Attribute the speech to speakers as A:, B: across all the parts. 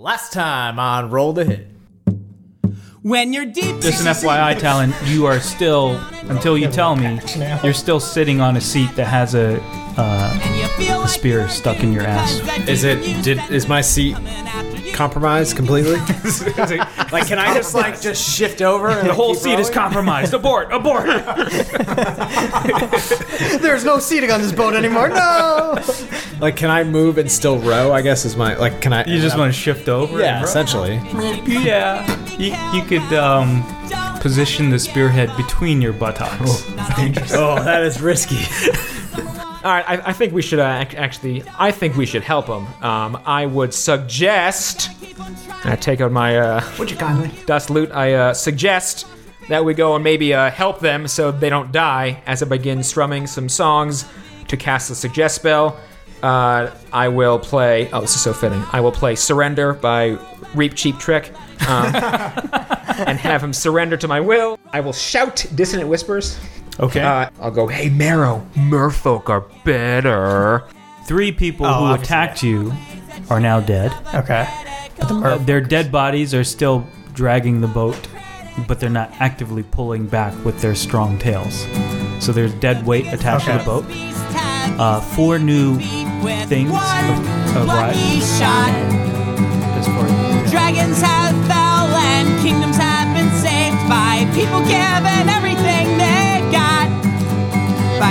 A: Last time on Roll to Hit.
B: When you're deep.
C: Just an FYI, Talon, you are still, until you tell me, you're still sitting on a seat that has a, uh, a spear stuck in your ass.
A: Is it? Did is my seat compromised completely? like, can I just like just shift over? And
C: The whole seat is compromised. Abort! Abort!
D: There's no seating on this boat anymore. No.
A: Like, can I move and still row? I guess is my like. Can I?
C: You just want to shift over?
A: Yeah, essentially.
C: Yeah. You, you could um, position the spearhead between your buttocks.
A: Oh, that is risky. All right, I, I think we should uh, ac- actually. I think we should help him. Um, I would suggest. I take out my uh,
E: Would you kindly?
A: dust lute. I uh, suggest that we go and maybe uh, help them so they don't die. As I begin strumming some songs to cast the suggest spell, uh, I will play. Oh, this is so fitting. I will play "Surrender" by Reap Cheap Trick. Um, and have him surrender to my will. I will shout dissonant whispers.
C: Okay.
A: Uh, I'll go, hey, Marrow, merfolk are better.
C: Three people
D: Oh,
C: who
D: obviously,
C: attacked you are now dead.
D: Okay.
C: Uh, their dead bodies are still dragging the boat, but they're not actively pulling back with their strong tails. So there's dead weight attached to
D: Okay.
C: the boat. Uh, four new things of, of rise as far as
B: Dragons have fell and kingdoms have been saved by people giving everything they got.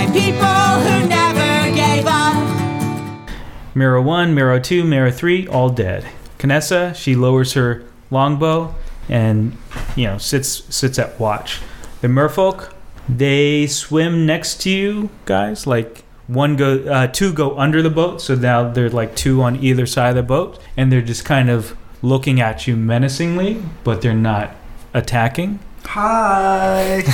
B: By people who never gave up.
C: Mirror 1, Mirror 2, Mirror 3, all dead. Canessa, she lowers her longbow and, you know, sits sits at watch. The merfolk, they swim next to you guys. Like, one go, uh, two go under the boat, so now they're like two on either side of the boat, and they're just kind of looking at you menacingly, but they're not attacking.
E: Hi.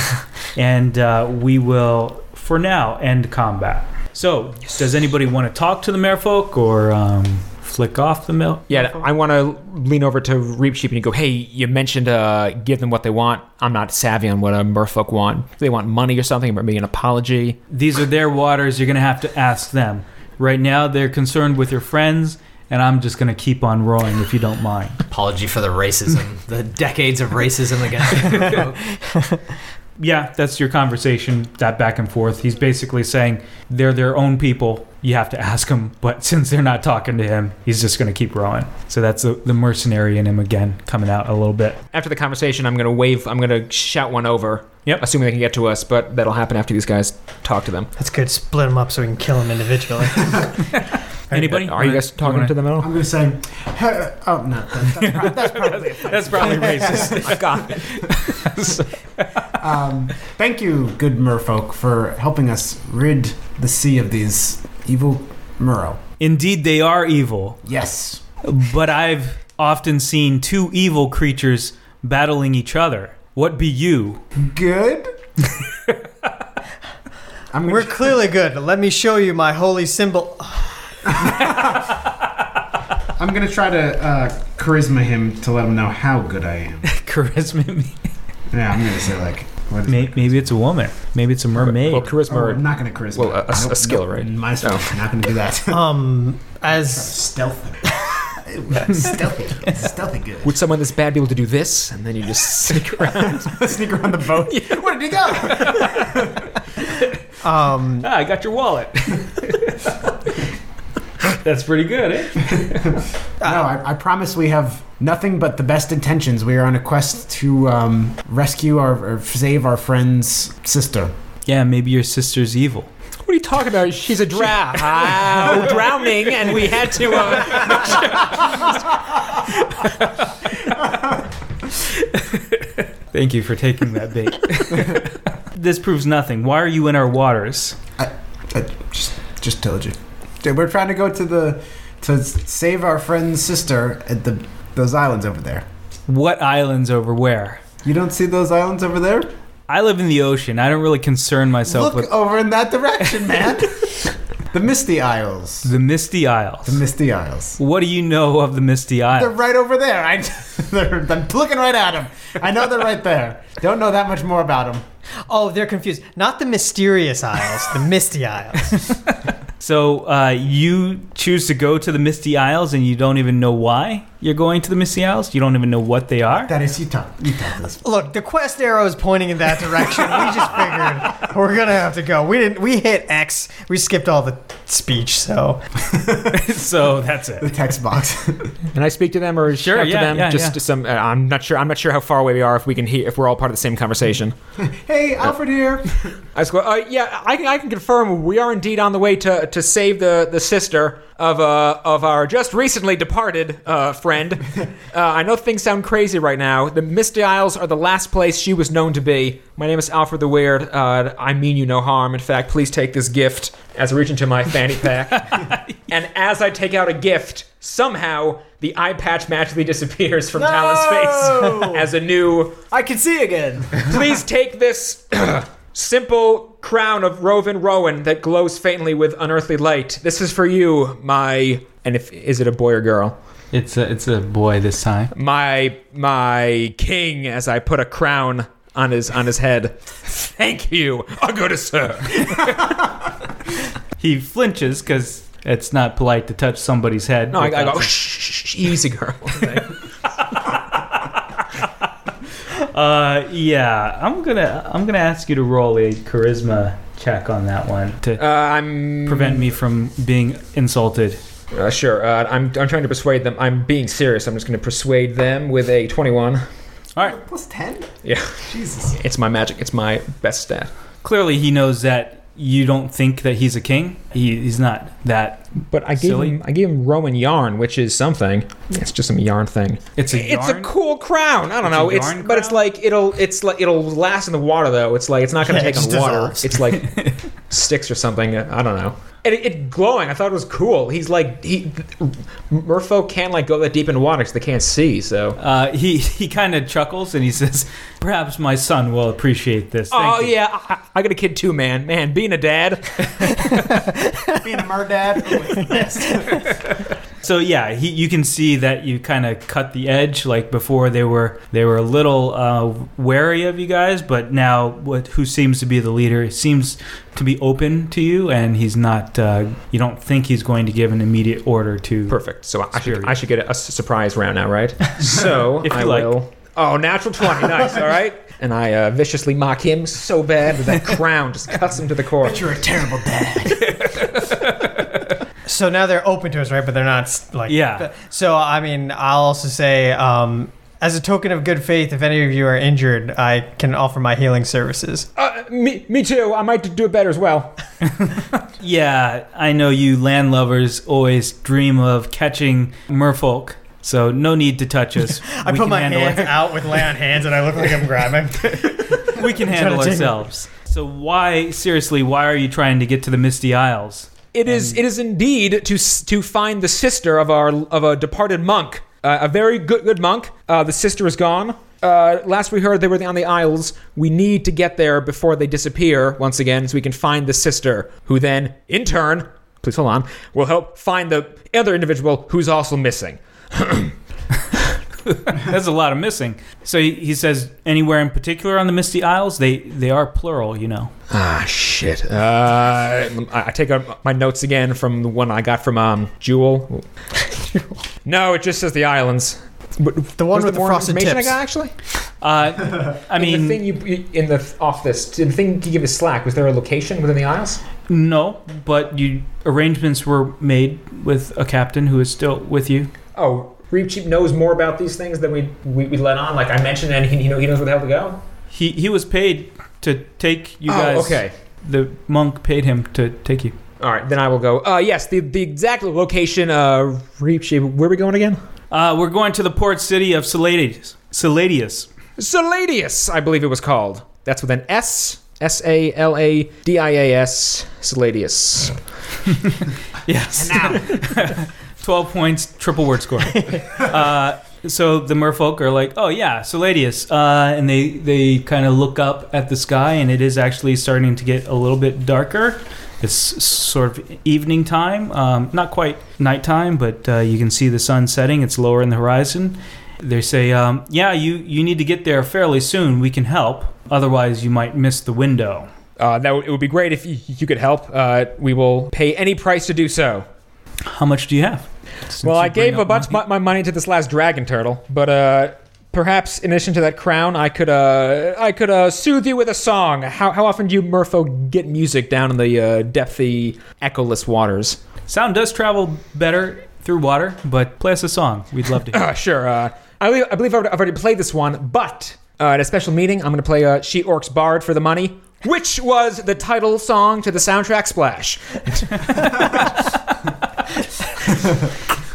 C: And uh, we will, for now, end combat. So, does anybody want to talk to the merfolk or um, flick off the mill?
A: Yeah, I want to lean over to Reap Cheap and go, hey, you mentioned uh, give them what they want. I'm not savvy on what a merfolk want. Do they want money or something, or maybe an apology?
C: These are their waters. You're going to have to ask them. Right now, they're concerned with your friends, and I'm just going to keep on rowing if you don't mind.
F: Apology for the racism, the decades of racism against folk.
C: Yeah, that's your conversation, that back and forth. He's basically saying they're their own people. You have to ask him. but since they're not talking to him, he's just going to keep rowing. So that's the, the mercenary in him again coming out a little bit.
A: After the conversation, I'm going to wave, I'm going to shout one over.
C: Yep.
A: Assuming they can get to us, but that'll happen after these guys talk to them.
D: That's good. Split them up so we can kill them individually.
C: Anybody?
A: Are you guys talking
C: wanna-
A: to them at all?
E: I'm going to say, "Hey," oh, no. That, that's, probably, that's probably
C: That's probably racist.
A: I got it.
E: Um, thank you, good merfolk, for helping us rid the sea of these evil Merrow.
C: Indeed, they are evil.
E: Yes.
C: But I've often seen two evil creatures battling each other. What be you?
E: Good. I'm
D: We're
E: gonna,
D: clearly good. Let me show you my holy symbol.
E: I'm gonna try to uh, charisma him to let him know how good I am.
C: Charisma. Me.
E: Yeah, I'm gonna say like, what is
C: Maybe, maybe it's a woman. Maybe it's a mermaid.
A: Well, charisma.
E: Oh, I'm not gonna charisma.
A: Well, a- a- a skill,
E: nope,
A: right?
E: My skill. Not gonna do that.
D: Um, as
E: stealth. stealthy. Stealthy good.
A: would someone this bad be able to do this? And then you just sneak around.
E: Sneak around the boat. Where did he go?
D: um,
C: ah, I got your wallet. That's pretty good, eh?
E: no, I, I promise we have nothing but the best intentions. We are on a quest to um, rescue our, or save our friend's sister.
C: Yeah, maybe your sister's evil.
A: What are you talking about? She's a drow. Ah, drowning, and we had to. Uh...
C: Thank you for taking that bait. this proves nothing. Why are you in our waters?
E: I, I just, just told you. Dude, We're trying to go to the to save our friend's sister at the those islands over there.
C: What islands over where?
E: You don't see those islands over there?
C: I live in the ocean. I don't really concern myself
E: Look
C: with
E: over in that direction, man. the Misty Isles.
C: the Misty Isles.
E: The Misty Isles.
C: what do you know of the Misty Isles?
E: They're right over there. I, they're, I'm looking right at them. I know they're right there. Don't know that much more about them.
D: oh, they're confused. Not the mysterious isles, the misty isles.
C: So uh, you choose to go to the Misty Isles and you don't even know why? You're going to the Misty Isles. You don't even know what they are.
E: That is, you talk. You talk this.
D: Look, the quest arrow is pointing in that direction. we just figured we're gonna have to go. We didn't. We hit X. We skipped all the speech. So
C: so that's it.
E: The text box.
A: Can I speak to them or
C: Sure,
A: shout
C: yeah,
A: to them?
C: yeah,
A: just
C: yeah.
A: some. Uh, I'm not sure. I'm not sure how far away we are. If we can hear. If we're all part of the same conversation.
E: hey, Alfred here.
A: I just go. Uh, yeah, I can. I can confirm we are indeed on the way to to save the the sister of uh of our just recently departed uh friend. uh, I know things sound crazy right now. The Misty Isles are the last place she was known to be. My name is Alfred the Weird. Uh, I mean you no harm. In fact, please take this gift as I reach into my fanny pack. and as I take out a gift, somehow the eye patch magically disappears from Talon's face as a new
F: I can see again.
A: Please take this simple crown of Rovan Rowan that glows faintly with unearthly light. This is for you, my. And if is it a boy or girl?
C: It's a it's a boy this time.
A: My my king. As I put a crown on his on his head. Thank you, a good sir.
C: He flinches because it's not polite to touch somebody's head.
A: No, I, I go shh, shh, shh, easy, girl.
C: Uh, yeah, I'm gonna I'm gonna ask you to roll a charisma check on that one to
A: Uh, I'm
C: prevent me from being insulted.
A: Uh, sure. Uh, I'm I'm trying to persuade them. I'm being serious. I'm just going to persuade them with a 21.
C: All right.
E: Plus 10?
A: Yeah,
E: Jesus.
A: it's my magic. It's my best stat.
C: Clearly, he knows that you don't think that he's a king. He, he's not that.
A: But I gave
C: Silly.
A: him I gave him Roman yarn, which is something. It's just some yarn thing.
C: It's a
A: It's a cool crown. I don't
C: It's a
A: know. It's
C: yarn
A: but it's like it'll it's like it'll last in the water though. It's like it's not going to
D: Yeah,
A: take on water.
D: dissolves.
A: It's like sticks or something. I don't know. And it, it glowing. I thought it was cool. He's like he Merfolk can't like go that deep into water because they can't see. So.
C: Uh, he he kind of chuckles and he says, "Perhaps my son will appreciate this." Thank
A: oh
C: you."
A: yeah, I, I got a kid too, man. Man, being a dad.
E: Being a murdad.
C: So yeah, he, you can see that you kind of cut the edge. Like before, they were they were a little uh, wary of you guys, but now what? Who seems to be the leader seems to be open to you, and he's not. Uh, you don't think he's going to give an immediate order to.
A: Perfect. So I should I should get a, a surprise round now, right? So
C: If you
A: I
C: like.
A: will. Oh, natural twenty. Nice. All right. And I uh, viciously mock him so bad that that crown just cuts him to the core.
E: But You're a terrible dad.
D: so now they're open to us, right? But they're not like
C: Yeah.
D: So I mean, I'll also say, um, as a token of good faith, if any of you are injured, I can offer my healing services.
A: Uh, me, me too. I might do it better as well.
C: Yeah, I know you land lovers always dream of catching merfolk, so no need to touch us.
D: I
C: We
D: put my hands
C: it.
D: out with lay on hands, and I look like I'm grabbing.
C: We can handle ourselves. So why, seriously, why are you trying to get to the Misty Isles?
A: It is. It is indeed to to find the sister of our of a departed monk. Uh, a very good good monk. Uh, the sister is gone. Uh, last we heard, they were on the Isles. We need to get there before they disappear once again, so we can find the sister, who then, in turn, please hold on, will help find the other individual who's also missing.
C: There's a lot of missing. So he, he says anywhere in particular on the Misty Isles. They they are plural, you know.
A: Ah, shit. Uh, I I take out my notes again from the one I got from um, Jewel. no, it just says the islands.
D: The one
A: Was
D: with the
A: more
D: frosted
A: information
D: tips.
A: I got actually.
C: Uh, I
A: In
C: mean,
A: the thing you, you in the off this the thing you give us slack was there a location within the Isles?
C: no, but you arrangements were made with a captain who is still with you.
A: Oh, Reeve Cheap knows more about these things than we we, we let on. Like I mentioned, and he, he know he knows where the hell to go.
C: He he was paid to take you guys.
A: oh, okay.
C: The monk paid him to take you.
A: All right, then I will go. Uh, yes, the the exact location. Uh, Reeve Cheap. Where are we going again?
C: Uh, we're going to the port city of Saladius. Saladius.
A: Saladius, I believe it was called. That's with an S. S A L A D I A S. Saladius.
C: Yes. 12 points, triple word score. uh, so the merfolk are like, oh, yeah, Saladius. Uh, and they, they kind of look up at the sky, and it is actually starting to get a little bit darker. It's sort of evening time, um, not quite nighttime, but uh, you can see the sun setting. It's lower in the horizon. They say, um, yeah, you, you need to get there fairly soon. We can help. Otherwise, you might miss the window.
A: Uh, that would, it would be great if you, you could help. Uh, we will pay any price to do so.
C: How much do you have?
A: Well, I gave a bunch of my money to this last dragon turtle, but uh, perhaps in addition to that crown, I could uh, I could uh, soothe you with a song. How, how often do you Murpho get music down in the uh, depthy, echoless waters?
C: Sound does travel better through water, but play us a song. We'd love to hear.
A: Uh, sure. Uh, I, believe, I believe I've I've already played this one, but uh, at a special meeting, I'm going to play uh, She Orcs Bard for the money, which was the title song to the soundtrack Splash.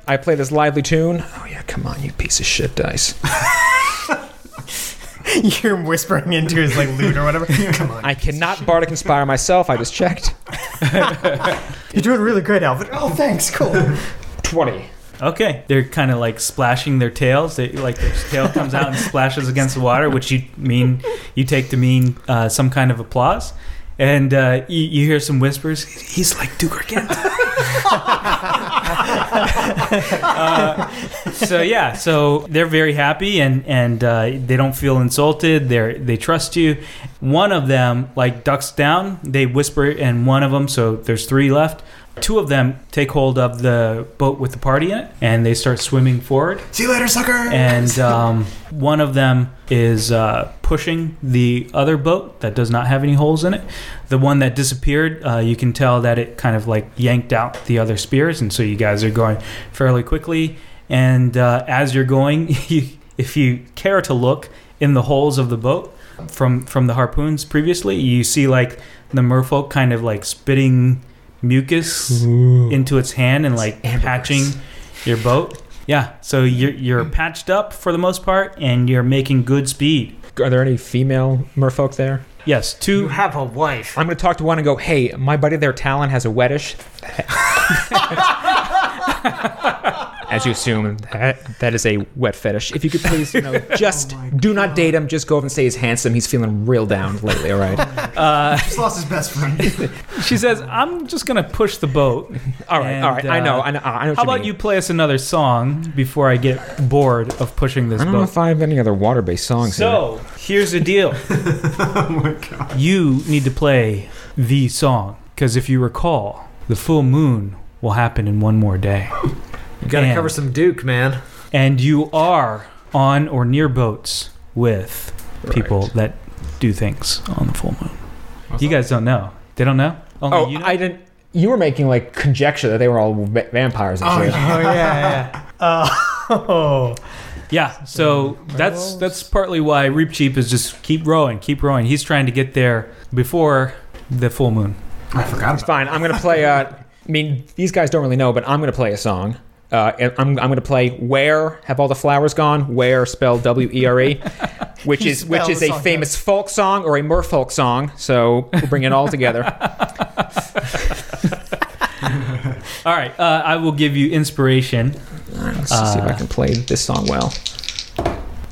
A: I play this lively tune. Oh, yeah, come on, you piece of shit, Dice.
D: You're whispering into his like lute or whatever. Come on.
A: I cannot bardic inspire myself. I just checked.
D: You're doing really great, Alfred. Oh, thanks. Cool.
A: 20.
C: Okay, they're kind of like splashing their tails. They, like their tail comes out and splashes against the water, which you mean you take to mean uh, some kind of applause. And uh, you, you hear some whispers. He's like Duke Argent. Uh, so yeah, so they're very happy and and uh, they don't feel insulted. They they trust you. One of them like ducks down. They whisper, and one of them. So there's three left. Two of them take hold of the boat with the party in it, and they start swimming forward.
E: See you later, sucker.
C: And um, one of them is uh, pushing the other boat that does not have any holes in it. The one that disappeared, uh, you can tell that it kind of like yanked out the other spears, and so you guys are going fairly quickly. And uh, as you're going, if you care to look in the holes of the boat from from the harpoons previously, you see like the merfolk kind of like spitting mucus into its hand and like patching your boat. Yeah, so you're you're patched up for the most part, and you're making good speed.
A: Are there any female merfolk there?
C: Yes, two.
F: You have a wife.
A: I'm going to talk to one and go, hey, my buddy there, Talon, has a wetish. As you assume, that, that is a wet fetish. If you could please, you know, just do not date him. Just go over and say he's handsome. He's feeling real down lately, all right?
E: Just lost his best friend.
C: She says, "I'm just gonna push the boat."
A: All right,
C: And,
A: all right. I know,
C: uh,
A: I know, I know what
C: How about
A: mean.
C: you play us another song before I get bored of pushing this
A: I don't know
C: boat?
A: if I have any other water-based songs here.
C: So here's the deal.
E: oh my god.
C: You need to play the song because if you recall, the full moon will happen in one more day,
F: You gotta
C: Man.
F: cover some Duke, man.
C: and you are on or near boats with people that do things on the full moon. You guys don't know. They don't know. Only
A: Oh,
C: you know?
A: I didn't. You were making like conjecture that they were all va- vampires and
E: Oh,
A: shit.
D: Oh yeah, yeah. Oh.
C: Yeah, so that's that's partly why Reap Cheap is just keep rowing, keep rowing. He's trying to get there before the full moon.
E: I forgot
A: It's
E: about
A: fine. I'm gonna play. Uh, I mean, these guys don't really know, but I'm gonna play a song. Uh, I'm, I'm gonna play "Where Have All the Flowers Gone?" Where spelled W E R E, which is which is a
D: song
A: famous folk song or a merfolk song. So we'll bring it all together.
C: All right, uh, I will give you inspiration.
A: Let's see if I can play this song well.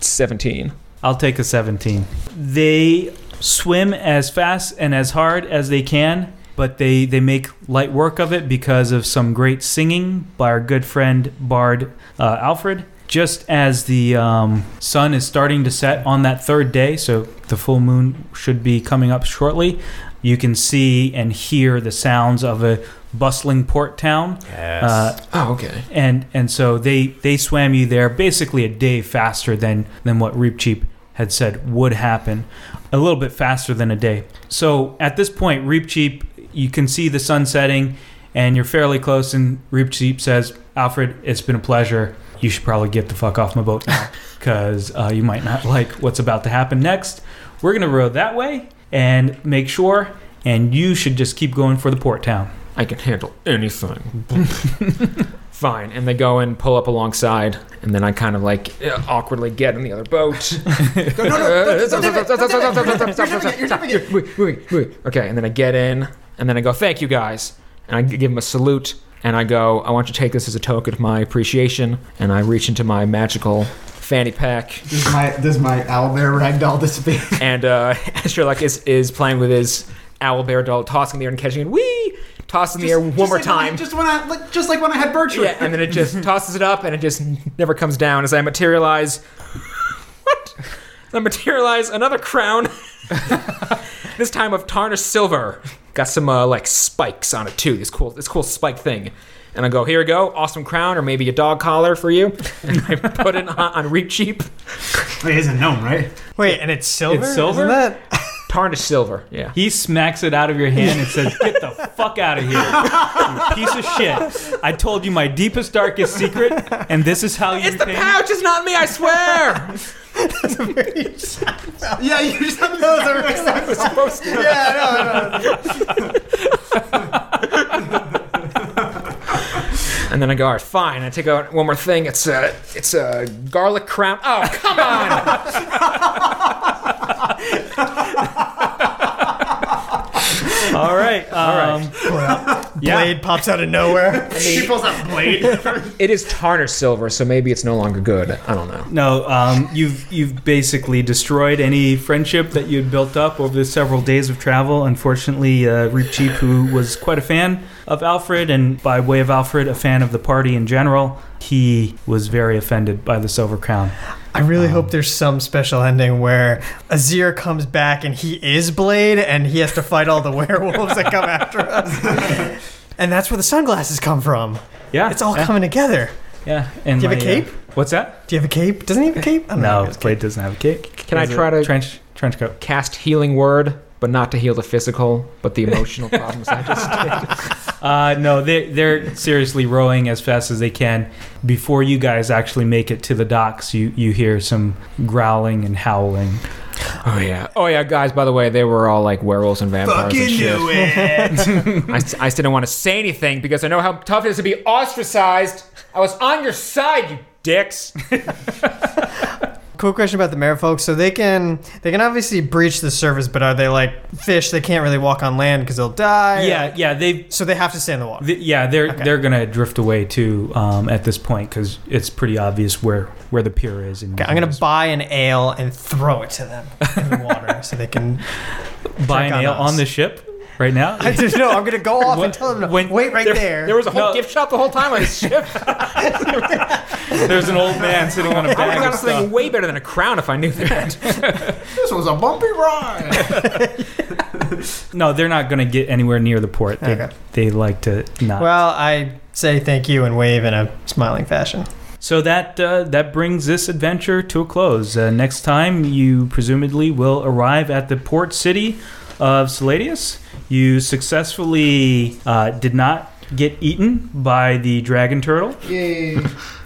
A: 17.
C: I'll take a 17. They swim as fast and as hard as they can, but they, they make light work of it because of some great singing by our good friend Bard uh, Alfred. Just as the um, sun is starting to set on that third day, so the full moon should be coming up shortly, you can see and hear the sounds of a bustling port town. Uh,
A: Oh, okay.
C: and and so they they swam you there basically a day faster than than what Reap Cheap had said would happen, a little bit faster than a day. So at this point, Reap Cheap, you can see the sun setting, and you're fairly close. And Reap Cheap says, "Alfred, it's been a pleasure. You should probably get the fuck off my boat now, because uh, you might not like what's about to happen next. We're gonna row that way and make sure." And you should just keep going for the port town.
A: I can handle anything. Fine. And they go and pull up alongside, and then I kind of like uh, awkwardly get in the other boat. Okay, and then I get in, and then I go, "Thank you guys," and I give them a salute, and I go, "I want you to take this as a token of my appreciation," and I reach into my magical fanny pack,
E: Does my does my owlbear ragdoll disappear?
A: and uh, Sherlock is is playing with his owl bear doll, tossing the air and catching it. Wee! Tossing the air one more
E: like when I-
A: time.
E: just when I like, just like when I had Bertram.
A: Yeah, and then it just tosses it up, and it just never comes down as I materialize. what? I materialize another crown. This time of tarnished silver. Got some uh, like spikes on it too. This cool, this cool spike thing. and I go, "Here you go, awesome crown, or maybe a dog collar for you." And I put it on, on Reap Cheap,
E: Wait, he's a gnome, right?
D: Wait, and it's silver.
C: It's silver?
D: Isn't that?
A: Tarnished silver. Yeah.
C: He smacks it out of your hand and says, "Get the fuck out of here, you piece of shit! I told you my deepest, darkest secret, and this is how you
A: It's the
C: repay me?"
A: pouch, it's not me, I swear.
E: Yeah, you just have
A: I was supposed to. Yeah, no, no. and then I go, all right, fine. I take out one more thing. It's a, it's a garlic crown. Oh, come on!
C: All right, um, yeah.
D: Blade pops out of nowhere.
E: she pulls out blade.
A: it is tarnished silver, so maybe it's no longer good. I don't know.
C: No, um, you've you've basically destroyed any friendship that you'd built up over the several days of travel. Unfortunately, uh, Reap Cheap, who was quite a fan of Alfred, and by way of Alfred, a fan of the party in general, he was very offended by the Silver Crown.
D: I really hope there's some special ending where Azir comes back and he is Blade and he has to fight all the werewolves that come after us. and that's where the sunglasses come from.
C: Yeah,
D: It's all
C: yeah,
D: coming together.
C: Yeah, and
D: Do you have a
C: my, uh,
D: cape?
C: what's that?
D: Do you have a cape? Doesn't he have a cape? I don't know.
C: No, Blade doesn't have a cape.
A: Can I try to-
C: trench trench coat?
A: Cast healing word, but not to heal the physical, but the emotional problems I just did.
C: Uh, no, they they're seriously rowing as fast as they can. Before you guys actually make it to the docks, you you hear some growling and howling.
A: Oh yeah. Oh yeah, guys. By the way, they were all like werewolves and vampires and shit.
E: it.
A: I, s- I just didn't want to say anything because I know how tough it is to be ostracized. I was on your side, you dicks.
D: Cool question about the merfolk. So they can they can obviously breach the surface, but are they like fish? They can't really walk on land because they'll die.
C: Yeah, yeah, they.
D: So they have to stay in the water.
C: th- Yeah, they're
D: Okay.
C: they're gonna drift away too um, at this point because it's pretty obvious where where the pier is. And
D: Okay, I'm gonna buy an ale and throw it to them in the water so they can.
C: buy an
D: on
C: ale
D: us.
C: on the ship right now.
D: I just know I'm gonna go off
C: When-
D: and tell them to
C: when-
D: wait right there.
A: There was a whole
C: No.
A: gift shop the whole time on this ship.
C: There's an old man sitting on a
A: I would
C: bag
A: have
C: of
A: got something
C: stuff.
A: way better than a crown if I knew that.
E: this was a bumpy ride.
C: No, they're not gonna get anywhere near the port. They,
D: Okay.
C: they like to not.
D: well, I say thank you and wave in a smiling fashion.
C: So that uh, that brings this adventure to a close. Uh, next time, you presumably will arrive at the port city of Saladius. You successfully uh, did not get eaten by the dragon turtle,
E: Yay.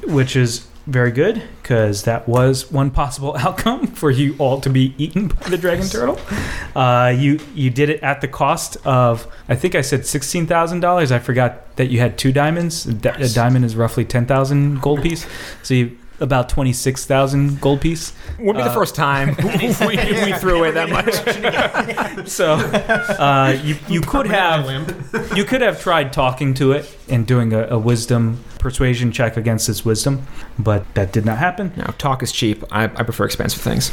C: which is very good because that was one possible outcome for you all to be eaten by the dragon turtle. Uh, you you did it at the cost of I think I said sixteen thousand dollars. I forgot that you had two diamonds. A di- A diamond is roughly ten thousand gold piece. So you about twenty six thousand gold piece.
A: Wouldn't be the
C: Uh,
A: first time we, we threw away that much.
C: So uh, you you could have you could have tried talking to it and doing a, a wisdom persuasion check against its wisdom, but that did not happen.
A: No, talk is cheap. I, I prefer expensive things.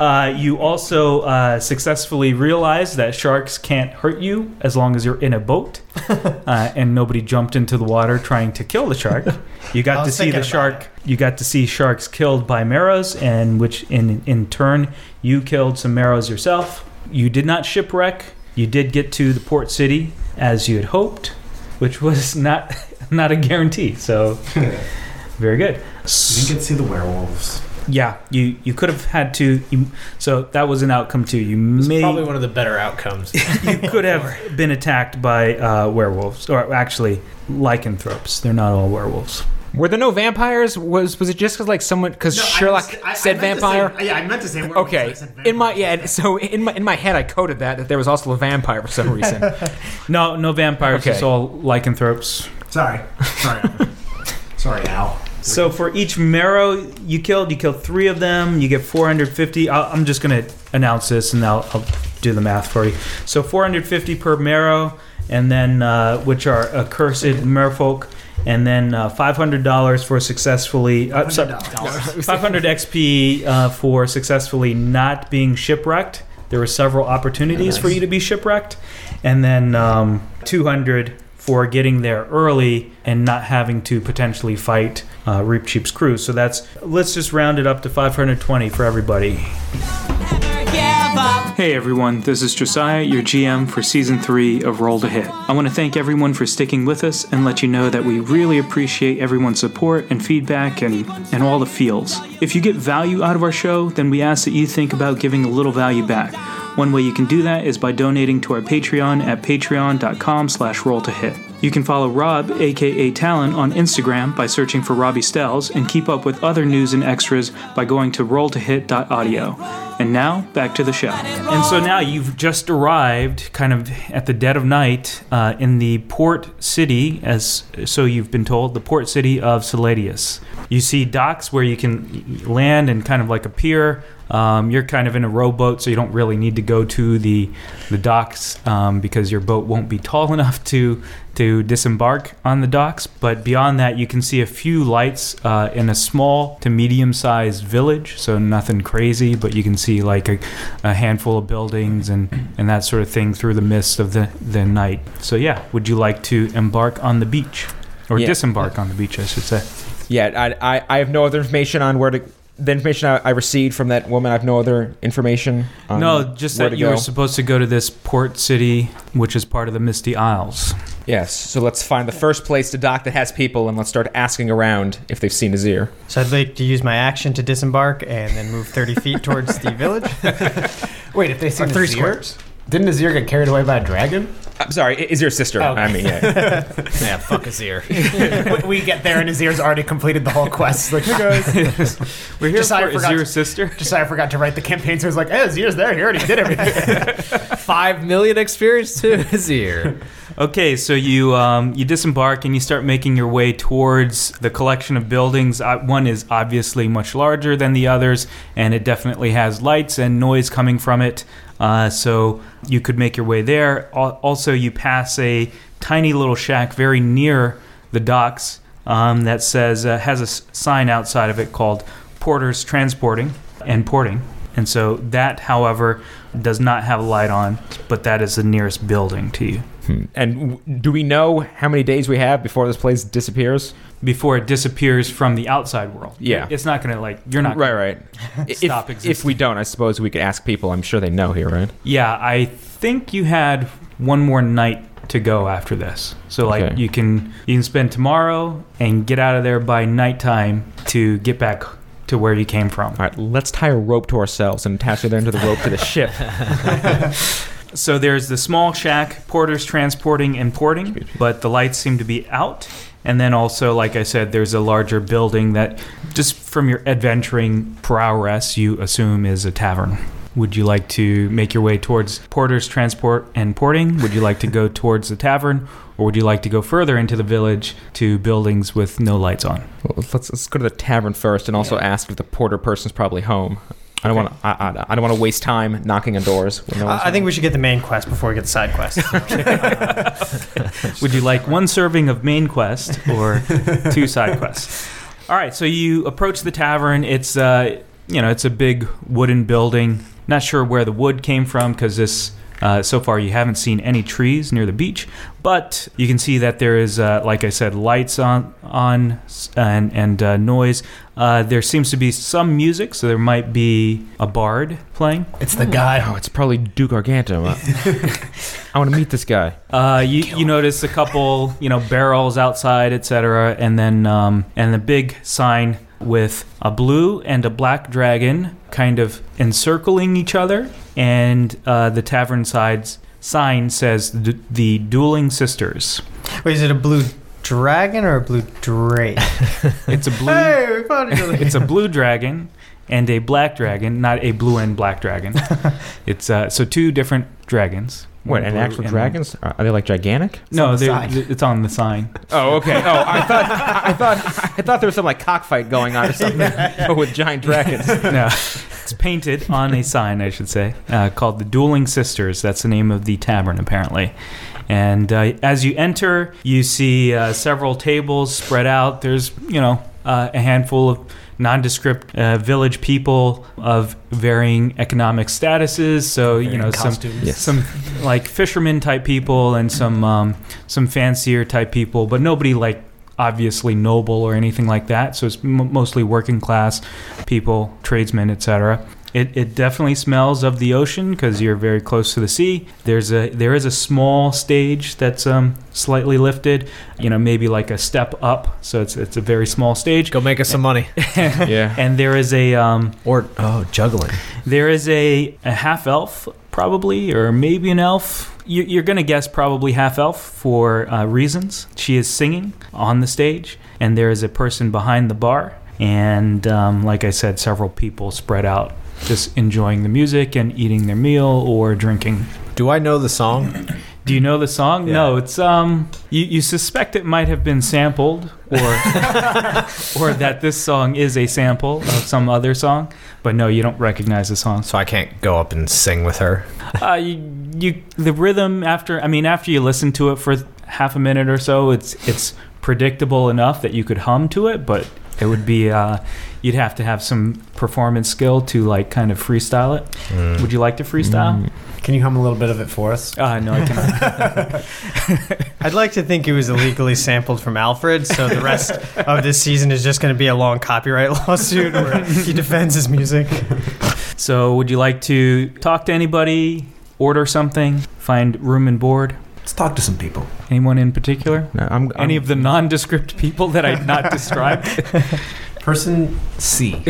C: Uh, you also uh, successfully realized that sharks can't hurt you as long as you're in a boat, uh, and nobody jumped into the water trying to kill the shark. You got to see the shark. You got to see sharks killed by merrows, and which in in turn you killed some merrows yourself. You did not shipwreck. You did get to the port city as you had hoped, which was not not a guarantee. So very good.
E: You didn't get to see the werewolves.
C: Yeah, you you could have had to. You, so that was an outcome too. You
F: It's
C: may
F: probably one of the better outcomes.
C: you could have been attacked by uh, werewolves, or actually lycanthropes. They're not all werewolves.
A: Were there no vampires? Was was it just because like someone because Sherlock said vampire?
E: yeah, I meant to say werewolves.
A: Okay,
E: I said
A: in my
E: vampires.
A: yeah, so in my in my head I coded that that there was also a vampire for some reason.
C: No, no vampires.
A: Okay.
C: It's all lycanthropes.
E: Sorry. Sorry. Sorry, Al.
C: So for each merrow you killed, you killed three of them. You get 450. I'll, I'm just gonna announce this, and I'll, I'll do the math for you. So 450 per merrow, and then uh, which are accursed merfolk, and then uh, $500 for successfully. Uh, sorry, 500 XP uh, for successfully not being shipwrecked. There were several opportunities for you to be shipwrecked, and then um, 200 for getting there early and not having to potentially fight uh, Reap Cheap's crew. So that's let's just round it up to 520 for everybody. Hey everyone, this is Josiah, your GM for Season 3 of Roll to Hit. I want to thank everyone for sticking with us and let you know that we really appreciate everyone's support and feedback and, and all the feels. If you get value out of our show, then we ask that you think about giving a little value back. One way you can do that is by donating to our Patreon at patreon.com slash roll to hit. You can follow Rob, aka Talon, on Instagram by searching for Robbie Stells and keep up with other news and extras by going to rolltohit.audio. And now, back to the show. And so now you've just arrived, kind of at the dead of night, uh, in the port city, as so you've been told, the port city of Saladius. You see docks where you can land and kind of like a pier. Um, you're kind of in a rowboat, so you don't really need to go to the the docks um, because your boat won't be tall enough to to disembark on the docks. But beyond that, you can see a few lights uh, in a small to medium sized village, so nothing crazy, but you can see like a, a handful of buildings and, and that sort of thing through the mist of the, the night. So, yeah, would you like to embark on the beach? Or
A: Yeah.
C: disembark on the beach, I should say.
A: Yeah, I, I, I have no other information on where to. The information I, I received from that woman, I have no other information. On
C: no, just
A: where
C: that you
A: go.
C: were supposed to go to this port city, which is part of the Misty Isles.
A: Yes, so let's find the first place to dock that has people, and let's start asking around if they've seen Azir.
D: So I'd like to use my action to disembark and then move 30 feet towards the village.
E: Wait, if they see
D: Or three
E: Nazir,
D: squares.
E: Didn't Azir get carried away by a dragon?
A: I'm sorry, is your sister?
E: Oh, okay.
A: I mean, yeah.
F: Yeah, fuck Azir.
E: we we get there and Azir's already completed the whole quest. He's like, hey guys.
C: We're here
E: Just I
C: for Azir's
E: to-
C: sister.
E: Just I forgot to write the campaign, so he's like, hey, Azir's there. He already did everything.
F: Five million experience to Azir.
C: Okay, so you um, you disembark and you start making your way towards the collection of buildings. Uh, one is obviously much larger than the others, and it definitely has lights and noise coming from it. Uh, so you could make your way there. Also, you pass a tiny little shack very near the docks um, that says uh, has a sign outside of it called Porter's Transporting and Porting. And so that, however, does not have a light on, but that is the nearest building to you.
A: Hmm. And w- do we know how many days we have before this place disappears?
C: before it disappears from the outside world.
A: Yeah.
C: It's not going to like you're not
A: Right, right.
C: Stop
A: if,
C: existing.
A: if we don't, I suppose we could ask people. I'm sure they know here, right?
C: Yeah, I think you had one more night to go after this. So like
A: Okay.
C: you can you can spend tomorrow and get out of there by nighttime to get back to where you came from.
A: All right, let's tie a rope to ourselves and attach it into the rope to the ship.
C: So there's the small shack, porters transporting and porting, but the lights seem to be out. And then also, like I said, there's a larger building that, just from your adventuring prowess, you assume is a tavern. Would you like to make your way towards porters transport and porting? Would you like to go towards the tavern, or would you like to go further into the village to buildings with no lights on?
A: Well, let's let's go to the tavern first, and also ask if the porter person's probably home. I don't want to. I, I, I don't want to waste time knocking on doors. no one's
D: I I think we should get the main quest before we get the side quest.
C: Would you like one serving of main quest or two side quests? All right, so you approach the tavern. It's uh, you know, it's a big wooden building. Not sure where the wood came from because this. Uh, so far, you haven't seen any trees near the beach, but you can see that there is, uh, like I said, lights on, on, and and uh, noise. Uh, there seems to be some music, so there might be a bard playing.
E: it's the guy.
A: Oh, it's probably Duke Arganto. I want to meet this guy.
C: Uh, you you notice a couple you know barrels outside, etc., and then um, and the big sign with a blue and a black dragon kind of encircling each other, and uh, the tavern side's sign says the, the dueling sisters.
D: Wait, is it a blue dragon or a blue drake?
C: It's a blue
D: hey, we found each other.
C: it's a blue dragon and a black dragon, not a blue and black dragon. it's uh, so two different dragons.
A: What? And actual
C: and-
A: dragons? Are are they like gigantic?
C: No,
E: on the
C: they're-
E: side.
C: it's on the sign.
A: Oh, okay. Oh, I thought I thought I thought there was some like cockfight going on or something with giant dragons.
C: no, it's painted on a sign, I should say, uh, called the Dueling Sisters. That's the name of the tavern, apparently. And uh, as you enter, you see uh, several tables spread out. There's, you know, uh, a handful of nondescript uh, village people of varying economic statuses. So, you know, some
A: Yes.
C: some like fishermen type people and some um, some fancier type people, but nobody like obviously noble or anything like that. So it's m- mostly working class people, tradesmen, etc. It, it definitely smells of the ocean because you're very close to the sea. There's a there is a small stage that's um, slightly lifted, you know, maybe like a step up. So it's it's a very small stage.
F: Go make us some money.
G: Yeah.
C: And there is a um,
F: Or oh, juggling.
C: there is a, a half elf probably or maybe an elf. You, you're gonna guess probably half elf for uh, reasons. She is singing on the stage, and there is a person behind the bar. And um, like I said, several people spread out, just enjoying the music and eating their meal or drinking.
F: Do I know the song?
C: Do you know the song?
F: Yeah.
C: No, it's um. You, you suspect it might have been sampled, or or that this song is a sample of some other song, but no, you don't recognize the song.
F: So I can't go up and sing with her.
C: Uh, you, you the rhythm after I mean after you listen to it for half a minute or so, it's it's predictable enough that you could hum to it, but it would be uh, you'd have to have some performance skill to like kind of freestyle it.
F: Mm.
C: Would you like to freestyle?
E: Can you hum a little bit of it for us?
C: Uh, no, I cannot.
D: I'd like to think it was illegally sampled from Alfred, so the rest of this season is just going to be a long copyright lawsuit where he defends his music.
C: so, would you like to talk to anybody, order something, find room and board?
E: Let's talk to some people.
C: Anyone in particular?
A: No, I'm,
C: Any
A: I'm-
C: of the nondescript people that I've not described?
E: Person C.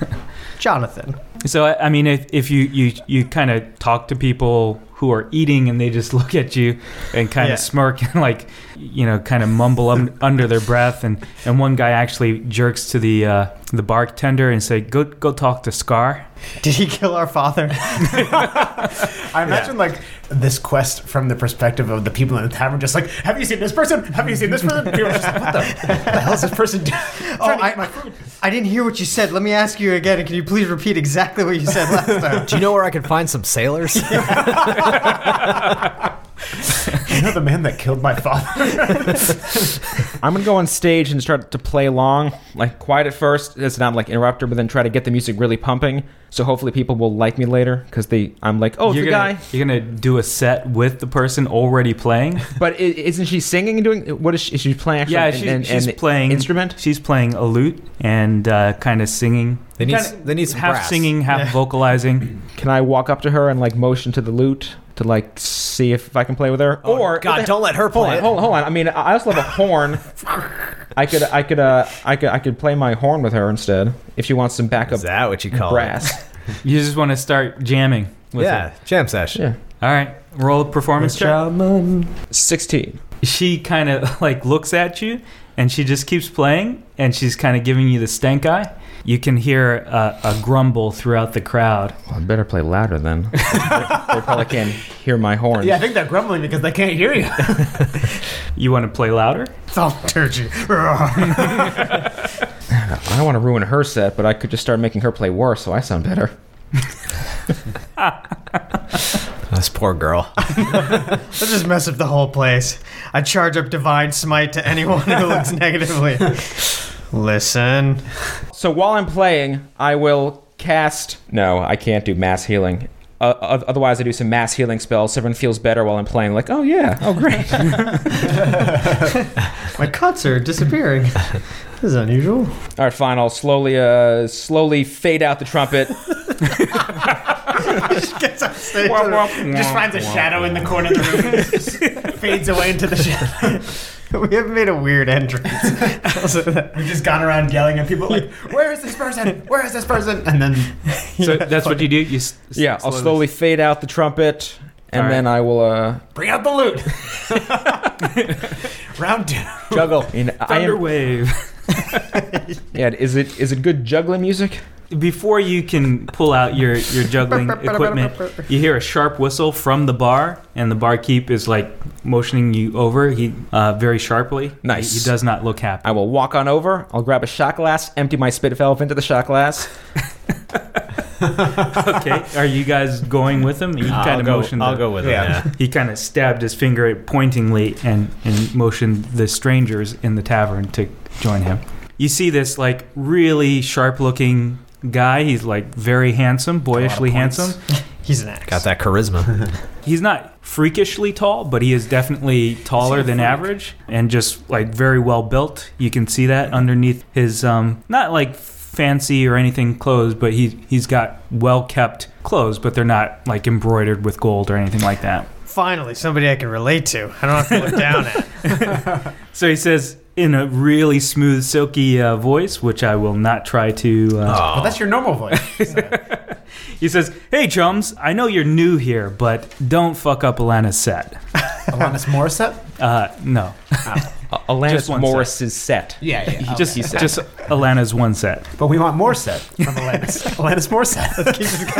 D: Jonathan.
C: So I I mean, if, if you you you kind of talk to people who are eating and they just look at you and kind
D: Yeah.
C: of smirk and like you know kind of mumble un- under their breath, and and one guy actually jerks to the uh, the bartender and say, "Go go talk to Scar."
D: Did he kill our father?
E: I imagine like this quest from the perspective of the people in the tavern, just like, have you seen this person? Have you seen this person? People are just like, what the, what the hell is this person doing?
D: Oh, I, I didn't hear what you said. Let me ask you again. and Can you please repeat exactly what you said last time?
F: Do you know where I can find some sailors?
E: You know the man that killed my father?
A: I'm gonna go on stage and start to play along, like quiet at first, it's not like interrupt her, but then try to get the music really pumping. So hopefully people will like me later because they, I'm like, oh, it's
C: you're
A: the
C: gonna,
A: guy.
C: You're gonna do a set with the person already playing.
A: But i- isn't she singing and doing? What is she? Is she playing? Actually,
C: yeah,
A: an-
C: she's,
A: an-
C: she's
A: an
C: playing
A: instrument.
C: She's playing a lute and uh, kind of singing.
F: They need
C: Kinda
F: they need some
C: half
F: brass.
C: singing, half
D: Yeah.
C: vocalizing.
A: Can I walk up to her and like motion to the lute to like see if I can play with her?
F: Oh,
A: or
F: God, don't let her
A: Hold
F: play
A: on,
F: it.
A: hold on, hold on. I mean, I also have a horn. I could, I could, uh, I could, I could play my horn with her instead if she wants some backup
F: Is that what you call
A: brass.
C: You just want to start jamming with
F: Yeah,
C: her.
F: jam sesh.
A: Yeah.
C: All right, roll a performance check.
A: Sixteen.
C: she kind of like looks at you and she just keeps playing and she's kind of giving you the stank eye. You can hear a, a grumble throughout the crowd.
A: Well, I better play louder then. they, they probably can't hear my horn.
E: yeah, I think they're grumbling because they can't hear you.
C: You want to play louder?
D: Thaumaturgy.
A: I don't want to ruin her set, but I could just start making her play worse, so I sound better.
F: This poor girl.
D: Let's just mess up the whole place. I charge up divine smite to anyone who looks negatively. Listen.
A: So while I'm playing, I will cast. No, I can't do mass healing. Uh, oth- otherwise, I do some mass healing spells. So everyone feels better while I'm playing. Like, oh yeah, oh great.
D: My cuts are disappearing. This is unusual.
A: All right, fine. I'll slowly, uh, slowly fade out the trumpet.
D: Gets on stage.
E: just finds a shadow in the corner of the room and just fades away into the shadow.
D: We haven't made a weird entrance.
E: We've just gone around yelling at people like, where is this person? Where is this person? And then
C: So that's what you do. You s- s-
A: Yeah, I'll slowly fade out the trumpet, and
C: All right.
A: then I will uh,
E: bring out the loot. Round two.
A: juggle. I mean, I am,
C: wave.
A: yeah, is it is it good juggling music?
C: Before you can pull out your your juggling equipment, you hear a sharp whistle from the bar, and the barkeep is like motioning you over. He uh, very sharply.
A: Nice.
C: He, he does not look happy.
A: I will walk on over. I'll grab a shot glass, empty my spit valve into the shot glass.
C: okay. Are you guys going with him? He kind of
F: go,
C: motioned.
F: I'll
C: the-
F: go with
E: Yeah.
F: Yeah.
C: He kind of stabbed his finger pointingly and, and motioned the strangers in the tavern to join him. You see this like really sharp looking guy. He's like very handsome, boyishly handsome.
D: He's an axe.
F: Got that charisma.
C: He's not freakishly tall, but he is definitely taller than average and just like very well built. You can see that underneath his um not like fancy or anything clothes, but he he's got well kept clothes, but they're not like embroidered with gold or anything like that.
D: Finally, somebody I can relate to. I don't have to look down at.
C: So he says in a really smooth, silky uh, voice, which I will not try to. Uh,
E: But that's your normal voice.
C: He says, "Hey chums, I know you're new here, but don't fuck up Alana's set."
E: Alanis Morissette?
C: Uh, no,
H: Alanis
C: one
H: Morris's set.
E: Yeah, yeah.
C: just just Alana's one set.
E: But we want more set from Alanis. Alanis Morissette.
D: Keep it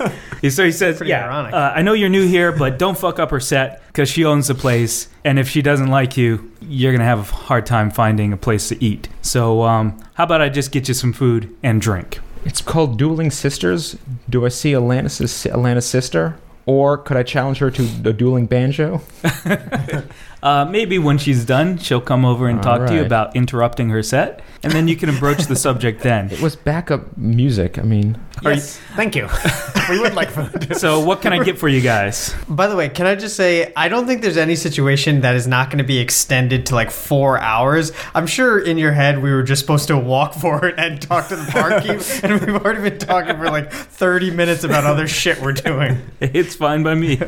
D: going.
C: So he says,
D: Pretty
C: "Yeah,
D: ironic.
C: uh, I know you're new here, but don't fuck up her set because she owns the place, and if she doesn't like you, you're gonna have a hard time finding a place to eat. So, um, how about I just get you some food and drink?"
H: It's called Dueling Sisters. Do I see Alanis' Alanis' sister? Or could I challenge her to a dueling banjo?
C: Uh, maybe when she's done, she'll come over and
H: All
C: talk to you
H: right.
C: about interrupting her set, and then you can broach the subject then.
H: It was backup music. I mean,
C: Are
E: yes. Thank you. we would like food.
C: So, what can I get for you guys?
D: By the way, can I just say, I don't think there's any situation that is not going to be extended to like four hours. I'm sure in your head we were just supposed to walk for it and talk to the barkeep, and we've already been talking for like 30 minutes about other shit we're doing.
C: It's fine by me.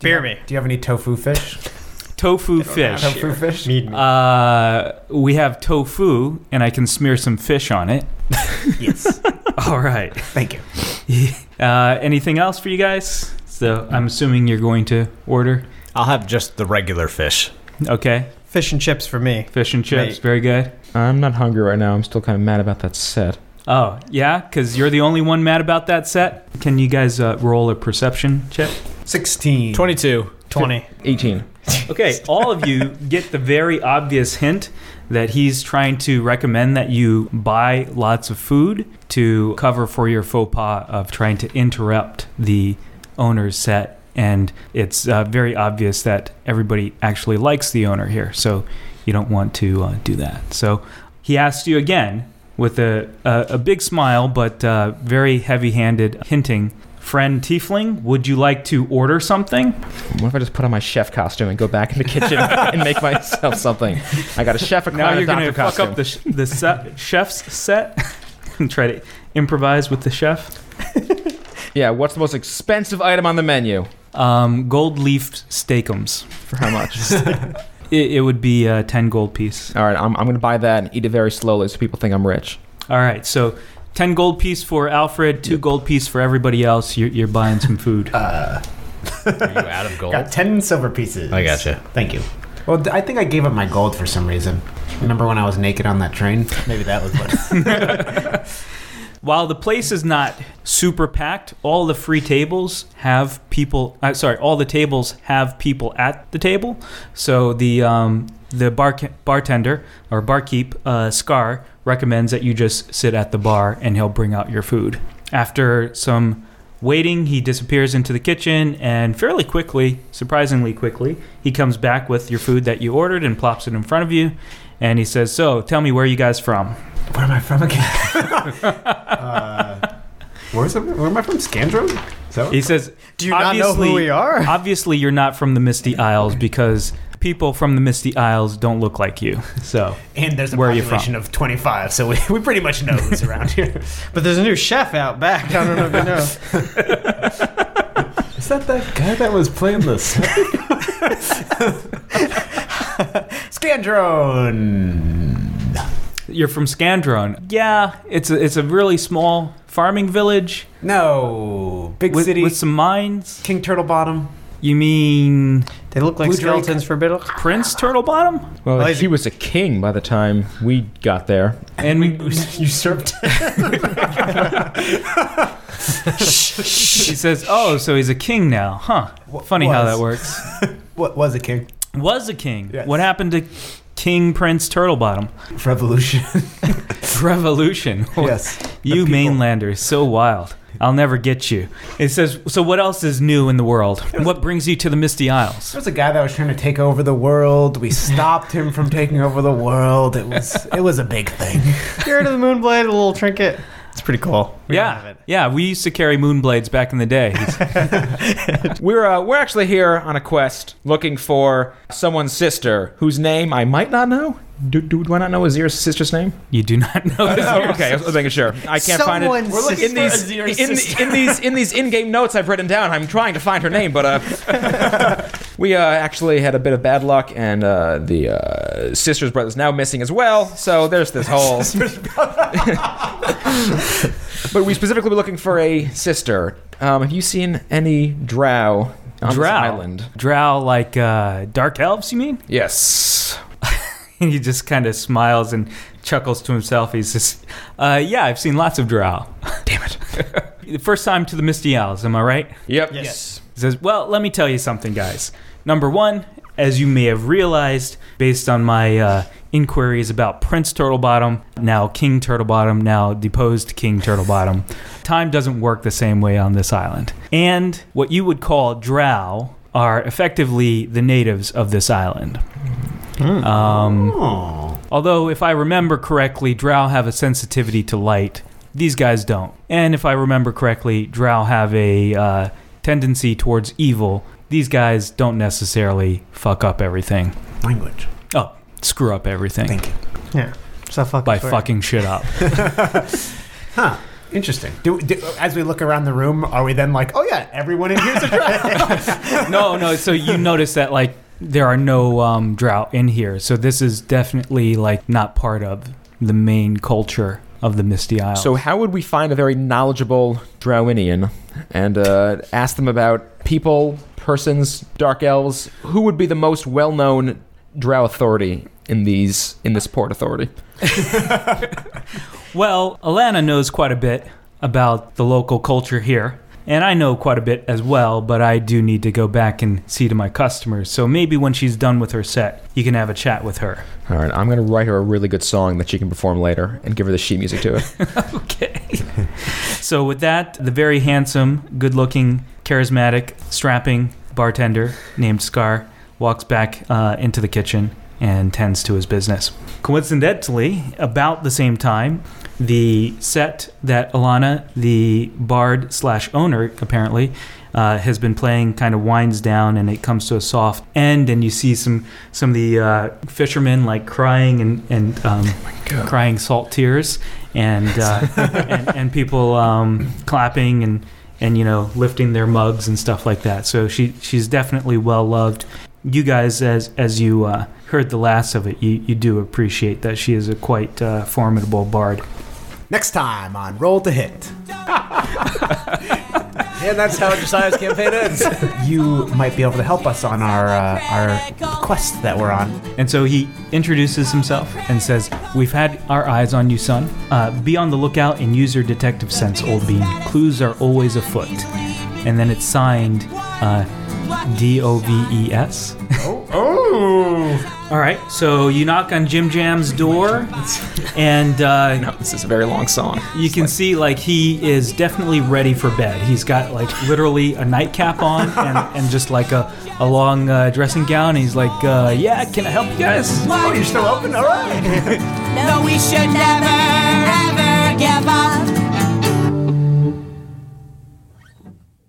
D: Beer me.
E: Do you have any tofu fish?
C: Tofu fish.
E: Tofu fish?
D: Mead me.
C: Uh, we have tofu, and I can smear some fish on it.
E: Yes.
C: All right.
E: Thank you.
C: Uh, anything else for you guys? So I'm assuming you're going to order.
F: I'll have just the regular fish.
C: Okay,
D: Fish and chips for me.
C: fish and chips,
D: Mate.
C: very good.
H: I'm not hungry right now. I'm still kind of mad about that set.
C: Oh yeah, because you're the only one mad about that set. Can you guys uh, roll a perception check?
E: 16.
F: 22.
D: 20.
H: 18.
C: Okay, all of you get the very obvious hint that he's trying to recommend that you buy lots of food to cover for your faux pas of trying to interrupt the owner's set. And it's uh, very obvious that everybody actually likes the owner here, so you don't want to uh, do that. So he asks you again with a, a, a big smile, but uh, very heavy handed hinting. Friend Tiefling, would you like to order something?
H: What if I just put on my chef costume and go back in the kitchen and make myself something? I got a chef,
C: Now you're going to fuck
H: costume.
C: up the, sh- the set, chef's set and try to improvise with the chef.
H: yeah, what's the most expensive item on the menu?
C: Um, gold leaf steakums.
H: For how much?
C: It, it would be a 10 gold piece.
H: All right, I'm, I'm going to buy that and eat it very slowly so people think I'm rich.
C: All right, so 10 gold piece for Alfred, 2 gold piece for everybody else. You're, you're buying some food.
E: Uh,
F: Are you out of gold?
E: got 10 silver pieces.
F: I gotcha.
E: Thank you. Well, I think I gave up my gold for some reason. Remember when I was naked on that train? Maybe that was what.
C: While the place is not super packed, all the free tables have people. Uh, sorry, all the tables have people at the table. So the um, the bar bartender or barkeep uh, Scar recommends that you just sit at the bar and he'll bring out your food. After some waiting, he disappears into the kitchen and fairly quickly, surprisingly quickly, he comes back with your food that you ordered and plops it in front of you. And he says, "So, tell me where you guys from?"
E: Where am I from again? uh, where's it, where am I from? Scandro? So
C: He says,
D: Do you not know who we are?
C: Obviously, you're not from the Mysti Isles because people from the Mysti Isles don't look like you. So,
E: and there's a
C: Where are you from?
E: population of 25, so we, we pretty much know who's around here.
D: But there's a new chef out back. I don't know if you know.
E: Is that that guy that was playing the Scandrone?
C: you're from Scandrone. Yeah, it's a, it's a really small farming village
E: No, big
C: with,
E: city.
C: with some mines.
E: King Turtlebottom.
C: You mean
D: They look like
E: Blue Drake.
D: skeletons for Biddle.
C: Prince Turtlebottom?
H: Well,
D: Oh,
H: he was a king by the time we got there.
C: And we,
E: Usurped.
C: he says, "Oh, so he's a king now, huh? Funny how
E: was.
C: that works.
E: what was a king?
C: Was a king.
E: Yes.
C: What happened to King Prince Turtlebottom?
E: Revolution.
C: Revolution.
E: yes.
C: You
E: people.
C: mainlanders, so wild. I'll never get you. It says, so what else is new in the world? What brings you to the Mysti Isles?
E: There was a guy that was trying to take over the world. We stopped him from taking over the world. It was it was a big thing.
D: Spirit of the Moonblade, a little trinket. It's pretty cool. We don't have
C: Yeah,
D: it.
C: yeah. We used to carry moonblades back in the day.
A: We're uh, we're actually here on a quest looking for someone's sister whose name I might not know. Do, do, do I not know Azir's sister's name?
C: you do not know this.
A: Oh, okay, I was making sure. I can't find it.
D: Someone's
A: We're looking in these
E: Azir's
A: in,
E: sister.
A: in these in these in-game notes I've written down. I'm trying to find her name, but uh, we uh, actually had a bit of bad luck, and uh, the uh, sister's brother's now missing as well. So there's this whole. but we specifically were looking for a sister. Um, have you seen any drow on
C: Drow.
A: this island?
C: Drow, like uh, dark elves, you mean?
A: Yes.
C: And he just kind of smiles and chuckles to himself. He's just, uh, yeah, I've seen lots of drow.
A: Damn it.
C: The first time to the Mysti Isles, am I right?
A: Yep.
D: Yes.
C: He says, Well, let me tell you something, guys. Number one, as you may have realized, based on my uh, inquiries about Prince Turtlebottom, now King Turtlebottom, now deposed King Turtlebottom, time doesn't work the same way on this island. And what you would call drow are effectively the natives of this island. Um, although, if I remember correctly, drow have a sensitivity to light. These guys don't. And if I remember correctly, drow have a uh, tendency towards evil. These guys don't necessarily fuck up everything.
E: Language.
C: Oh, screw up everything
E: Thank you.
D: Yeah. So fucking
C: by
D: swear.
C: fucking shit up.
E: Huh. Interesting. Do, do, as we look around the room, are we then like, oh yeah, everyone in here's a drow?
C: no, no. So you notice that like there are no um, drought in here. So this is definitely like not part of the main culture of the Mysti Isle.
A: So how would we find a very knowledgeable Drowinian and uh, ask them about people, persons, dark elves? Who would be the most well-known Drow authority in these in this port authority?
C: Well, Alana knows quite a bit about the local culture here, and I know quite a bit as well, but I do need to go back and see to my customers. So maybe when she's done with her set, you can have a chat with her.
A: All right, I'm gonna write her a really good song that she can perform later and give her the sheet music to it.
C: Okay. so with that, the very handsome, good-looking, charismatic, strapping bartender named Scar walks back uh, into the kitchen and tends to his business. Coincidentally, about the same time, the set that Alana, the bard slash owner, apparently. Uh, has been playing kind of winds down and it comes to a soft end and you see some some of the uh, fishermen like crying and and um, crying salt tears and uh, and, and people um, clapping and and you know lifting their mugs and stuff like that. So she she's definitely well loved. You guys, as as you uh, heard the last of it, you, you do appreciate that she is a quite uh, formidable bard.
E: Next time on Roll to Hit.
F: And that's how Josiah's campaign ends.
E: You might be able to help us on our uh, our quest that we're on.
C: And so he introduces himself and says, We've had our eyes on you, son. Uh, be on the lookout and use your detective sense, old bean. Clues are always afoot. And then it's signed uh, D O V E S. Oh.
E: Oh.
C: All right, so you knock on Jim Jam's door, and uh,
A: this is a very long song.
C: you can see like he is definitely ready for bed. He's got like literally a nightcap on and, and just like a, a long uh, dressing gown. He's like, uh, "Yeah, can I help you guys?"
E: Oh, you're still open? All right.
B: No, we should never